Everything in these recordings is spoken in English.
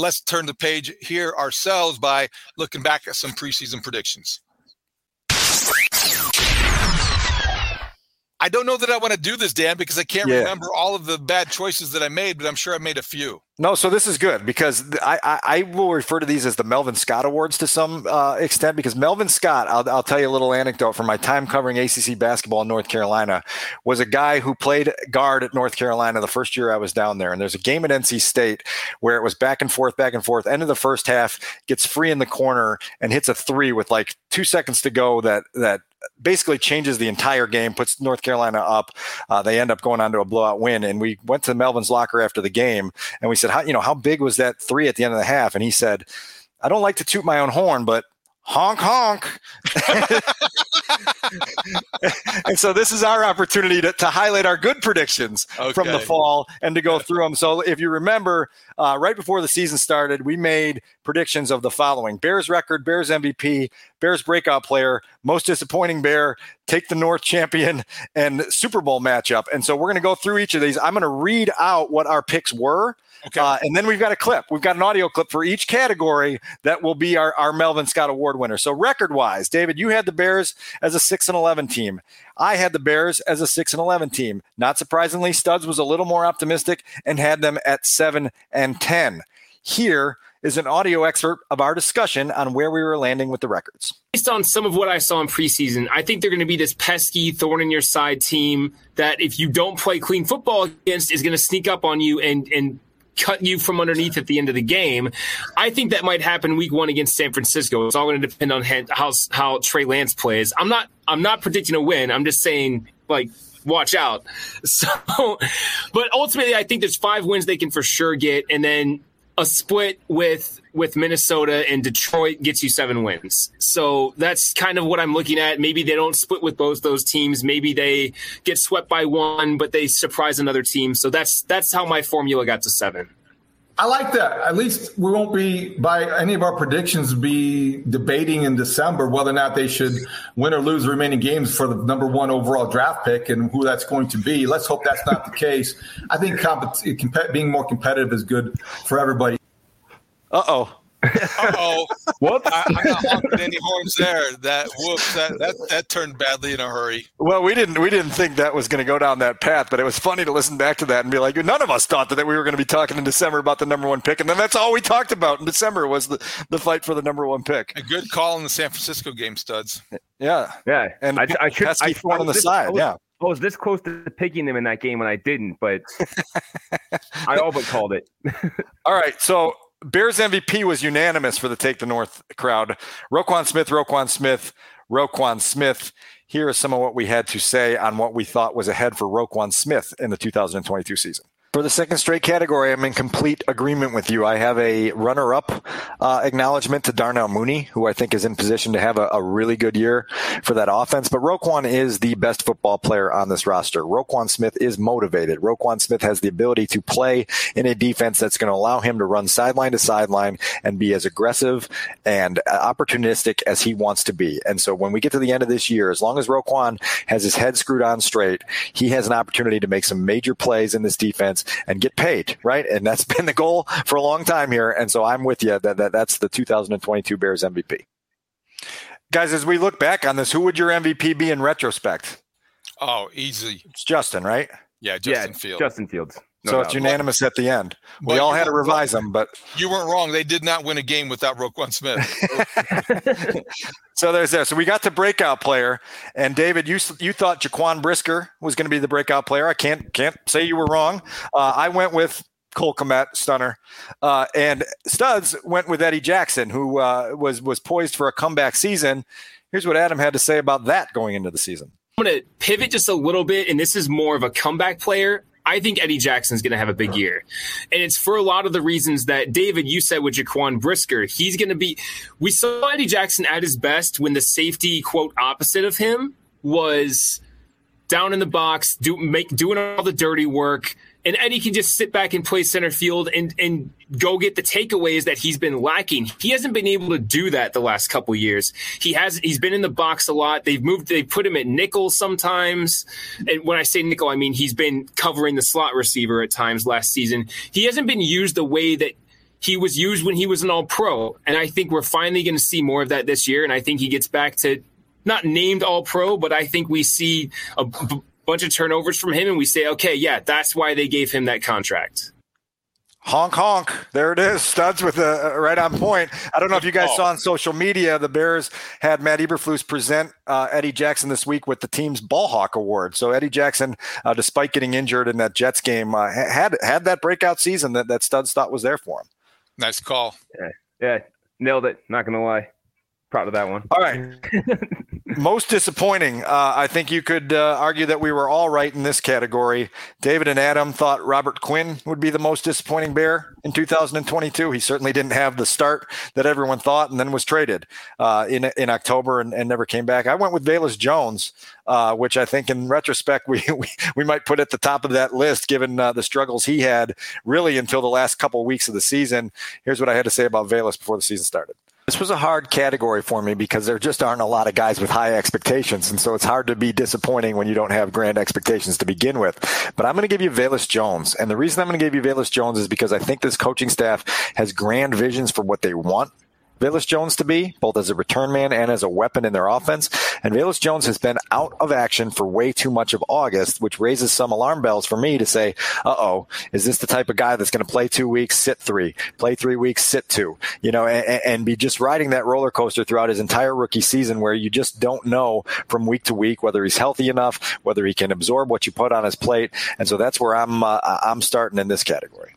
Let's turn the page here ourselves by looking back at some preseason predictions. I don't know that I want to do this, Dan, because I can't yeah. remember all of the bad choices that I made, but I'm sure I made a few. No, so this is good because I, I, I will refer to these as the Melvin Scott Awards to some uh, extent because Melvin Scott, I'll, I'll tell you a little anecdote from my time covering ACC basketball in North Carolina, was a guy who played guard at North Carolina the first year I was down there. And there's a game at NC State where it was back and forth, back and forth. End of the first half, gets free in the corner and hits a three with like two seconds to go that that basically changes the entire game, puts North Carolina up. Uh, they end up going on to a blowout win. And we went to Melvin's locker after the game and we said, how, you know, how big was that three at the end of the half? And he said, I don't like to toot my own horn, but honk honk. And so this is our opportunity to, to highlight our good predictions okay. from the fall and to go through them so if you remember uh, right before the season started we made predictions of the following. Bears record bears mvp bears breakout player most disappointing bear take the north champion and super bowl matchup. And so we're going to go through each of these. I'm going to read out what our picks were Okay. Uh, and then we've got a clip. We've got an audio clip for each category that will be our, our Melvin Scott Award winner. So record wise, David, you had the Bears as a six and eleven team. I had the Bears as a six and eleven team. Not surprisingly, Studs was a little more optimistic and had them at seven and ten. Here is an audio excerpt of our discussion on where we were landing with the records. Based on some of what I saw in preseason, I think they're going to be this pesky, thorn in your side team that if you don't play clean football against, is going to sneak up on you and and cut you from underneath at the end of the game. I think that might happen week one against San Francisco. It's all going to depend on how how Trey Lance plays. I'm not I'm not predicting a win. I'm just saying like watch out. So, but ultimately, I think there's five wins they can for sure get, and then a split with with Minnesota and Detroit gets you seven wins. So that's kind of what I'm looking at. Maybe they don't split with both those teams. Maybe they get swept by one, but they surprise another team. So that's that's how my formula got to seven. I like that. At least we won't be by any of our predictions be debating in December whether or not they should win or lose the remaining games for the number one overall draft pick and who that's going to be. Let's hope that's not the case. I think comp- being more competitive is good for everybody. Uh oh oh. Whoops. I, I got honked any horns there. That whoops. That, that that turned badly in a hurry. Well, we didn't we didn't think that was going to go down that path, but it was funny to listen back to that and be like, none of us thought that, that we were going to be talking in December about the number one pick, and then that's all we talked about in December was the the fight for the number one pick. A good call in the San Francisco game, studs. Yeah, yeah, and I, I should I, on the this, side. I was, yeah. I was this close to picking them in that game, when I didn't, but I all but called it. all right, so Bears MVP was unanimous for the Take the North crowd. Roquan Smith, Roquan Smith, Roquan Smith. Here is some of what we had to say on what we thought was ahead for Roquan Smith in the 2022 season. For the second straight category, I'm in complete agreement with you. I have a runner up uh, acknowledgement to Darnell Mooney, who I think is in position to have a, a, really good year for that offense. But Roquan is the best football player on this roster. Roquan Smith is motivated. Roquan Smith has the ability to play in a defense that's going to allow him to run sideline to sideline and be as aggressive and opportunistic as he wants to be. And so when we get to the end of this year, as long as Roquan has his head screwed on straight, he has an opportunity to make some major plays in this defense and get paid, right? And that's been the goal for a long time here. And so I'm with you that, that that's the 2022 Bears MVP. Guys, as we look back on this, who would your MVP be in retrospect? Oh, easy. It's Justin, right? Yeah, Justin yeah, Fields. Justin Fields. No so doubt. it's unanimous at the end. We all had to revise them, but you weren't wrong. They did not win a game without Roquan Smith. so there's there. So we got the breakout player, and David, you you thought Jaquan Brisker was going to be the breakout player. I can't can't say you were wrong. Uh, I went with Cole Kmet, stunner, uh, and Studs went with Eddie Jackson, who uh, was was poised for a comeback season. Here's what Adam had to say about that going into the season. I'm going to pivot just a little bit, and this is more of a comeback player. I think Eddie Jackson's going to have a big year. And it's for a lot of the reasons that David, you said with Jaquan Brisker. He's going to be, we saw Eddie Jackson at his best when the safety, quote, opposite of him was down in the box, do, make, doing all the dirty work and Eddie can just sit back and play center field and and go get the takeaways that he's been lacking. He hasn't been able to do that the last couple years. He has he's been in the box a lot. They've moved they put him at nickel sometimes. And when I say nickel, I mean he's been covering the slot receiver at times last season. He hasn't been used the way that he was used when he was an all pro. And I think we're finally going to see more of that this year. And I think he gets back to not named all pro, but I think we see a bunch of turnovers from him, and we say, okay, yeah, that's why they gave him that contract. Honk honk. There it is. Studs with a right on point. I don't know if you guys saw on social media, the Bears had Matt Eberflus present uh, Eddie Jackson this week with the team's Ball Hawk Award. So Eddie Jackson, uh, despite getting injured in that Jets game, uh, had had that breakout season that, that Studs thought was there for him. Nice call. Yeah, yeah. nailed it. Not gonna lie. Proud of that one. All right. Most disappointing. Uh, I think you could uh, argue that we were all right in this category. David and Adam thought Robert Quinn would be the most disappointing Bear in 2022. He certainly didn't have the start that everyone thought, and then was traded uh, in in October and, and, never came back. I went with Velus Jones, uh, which I think in retrospect we, we, we might put at the top of that list, given uh, the struggles he had really until the last couple weeks of the season. Here's what I had to say about Velus before the season started. This was a hard category for me because there just aren't a lot of guys with high expectations. And so it's hard to be disappointing when you don't have grand expectations to begin with. But I'm going to give you Velus Jones. And the reason I'm going to give you Velus Jones is because I think this coaching staff has grand visions for what they want Velus Jones to be, both as a return man and as a weapon in their offense. And Velus Jones has been out of action for way too much of August, which raises some alarm bells for me to say, uh oh, is this the type of guy that's going to play two weeks, sit three, play three weeks, sit two, you know, and, and be just riding that roller coaster throughout his entire rookie season where you just don't know from week to week whether he's healthy enough, whether he can absorb what you put on his plate. And so that's where I'm, uh, I'm starting in this category.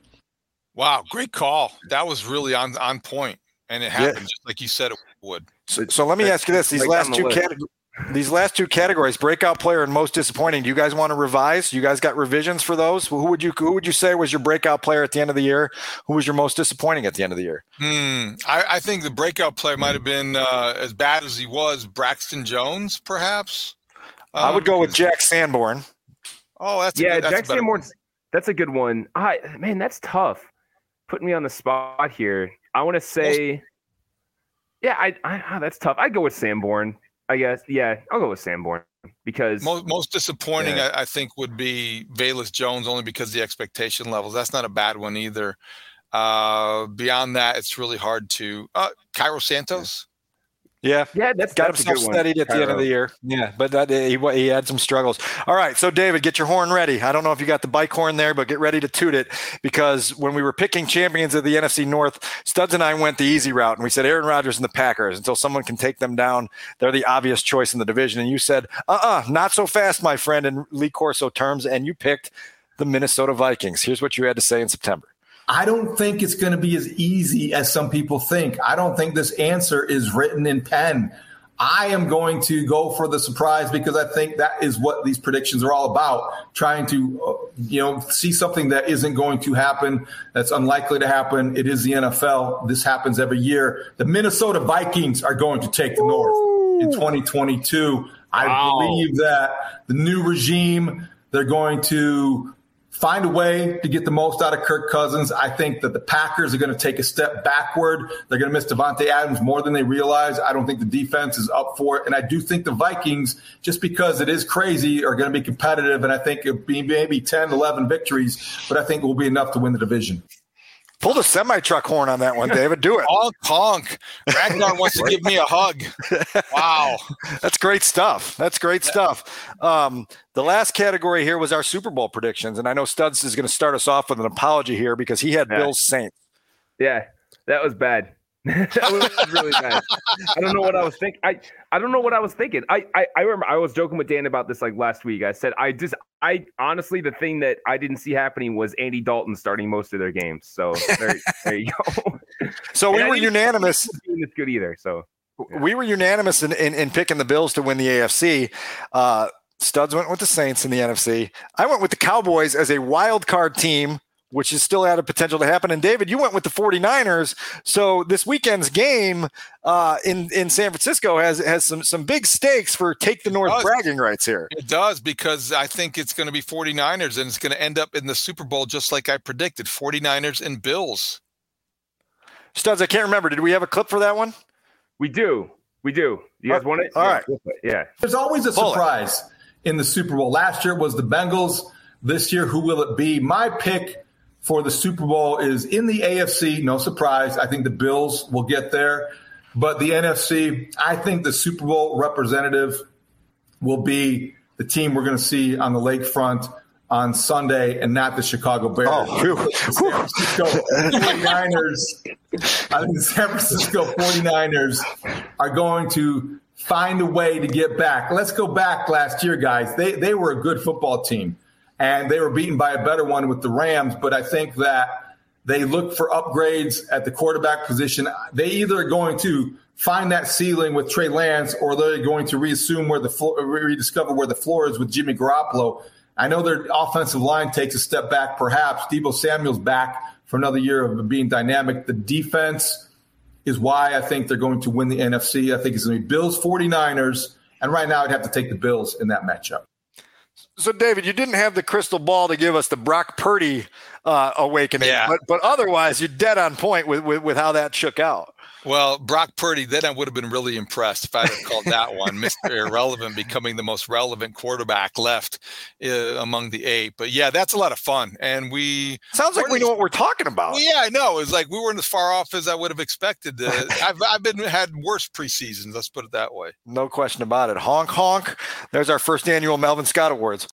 Wow, great call. That was really on on point and it happened yeah. just like you said it would. So, so let me ask you this: these last two categories. These last two categories, breakout player and most disappointing. Do you guys want to revise? You guys got revisions for those? Who would you who would you say was your breakout player at the end of the year? Who was your most disappointing at the end of the year? Hmm. I, I think the breakout player might have been uh, as bad as he was, Braxton Jones, perhaps. Um, I would go with um, Jack Sanborn. Oh, that's yeah, good, that's Jack Sanborn. That's a good one. I man, that's tough. Putting me on the spot here. I want to say, yeah, I, I oh, that's tough. I go with Sanborn. I guess. Yeah, I'll go with Sanborn because most, most disappointing, yeah. I, I, think, would be Velus Jones only because the expectation levels. That's not a bad one either. Uh, beyond that, it's really hard to. Uh, Cairo Santos. Yeah, yeah, that's got that's himself steadied at the end of the year. Yeah, but that, he he had some struggles. All right, so David, get your horn ready. I don't know if you got the bike horn there, but get ready to toot it because when we were picking champions of the NFC North, Studs and I went the easy route and we said Aaron Rodgers and the Packers until someone can take them down. They're the obvious choice in the division, and you said, "Uh, uh-uh, uh not so fast, my friend," in Lee Corso terms, and you picked the Minnesota Vikings. Here's what you had to say in September. I don't think it's going to be as easy as some people think. I don't think this answer is written in pen. I am going to go for the surprise because I think that is what these predictions are all about. Trying to, uh, you know, see something that isn't going to happen, that's unlikely to happen. It is the NFL. This happens every year. The Minnesota Vikings are going to take the North in 2022. I believe that the new regime, they're going to find a way to get the most out of Kirk Cousins. I think that the Packers are going to take a step backward. They're going to miss Davante Adams more than they realize. I don't think the defense is up for it. And I do think the Vikings, just because it is crazy, are going to be competitive. And I think it'll be maybe 10, 11 victories, but I think it will be enough to win the division. Pull the semi truck horn on that one, David. Do it. Honk, honk. Ragnar wants to give me a hug. Wow. That's great stuff. That's great stuff. Um, the last category here was our Super Bowl predictions. And I know Studs is going to start us off with an apology here because he had yeah. Bills Saints. Yeah, that was bad. that was really bad. I don't know what I was thinking. I, I don't know what I was thinking. I, I I remember I was joking with Dan about this like last week. I said I just I honestly the thing that I didn't see happening was Andy Dalton starting most of their games. So there, there you go. So we were unanimous. Being good either. So yeah. we were unanimous in, in, in picking the Bills to win the AFC. Uh, Studs went with the Saints in the NFC. I went with the Cowboys as a wild card team, which is still out of potential to happen. And David, you went with the 49ers. So this weekend's game uh, in, in San Francisco has, has some, some big stakes for take the North bragging rights here. It does because I think it's going to be 49ers and it's going to end up in the Super Bowl just like I predicted 49ers and Bills. Studs, I can't remember. Did we have a clip for that one? We do. We do. You guys want it? All yeah. right. Yeah. There's always a surprise in the Super Bowl. Last year was the Bengals. This year, who will it be? My pick for the Super Bowl is in the AFC. No surprise. I think the Bills will get there. But the NFC, I think the Super Bowl representative will be the team we're going to see on the lakefront on Sunday and not the Chicago Bears. Oh, San Francisco 49ers. I think the San Francisco 49ers are going to find a way to get back. Let's go back last year, guys. They they were a good football team and they were beaten by a better one with the Rams, but I think that they look for upgrades at the quarterback position. They either are going to find that ceiling with Trey Lance or they're going to reassume where the floor, rediscover where the floor is with Jimmy Garoppolo. I know their offensive line takes a step back, perhaps. Deebo Samuel's back for another year of being dynamic. The defense is why I think they're going to win the NFC. I think it's going to be Bills 49ers. And right now, I'd have to take the Bills in that matchup. So, David, you didn't have the crystal ball to give us the Brock Purdy uh, awakening, Yeah. but, but otherwise, you're dead on point with, with, with how that shook out. Well, Brock Purdy, then I would have been really impressed if I'd have called that one Mr. Irrelevant, becoming the most relevant quarterback left uh, among the eight. But yeah, that's a lot of fun. And we Sounds like we know what we're talking about. Well, yeah, I know. It's like we weren't as far off as I would have expected. Uh, I've, I've been had worse preseasons. Let's put it that way. No question about it. Honk, honk. There's our first annual Melvin Scott Awards.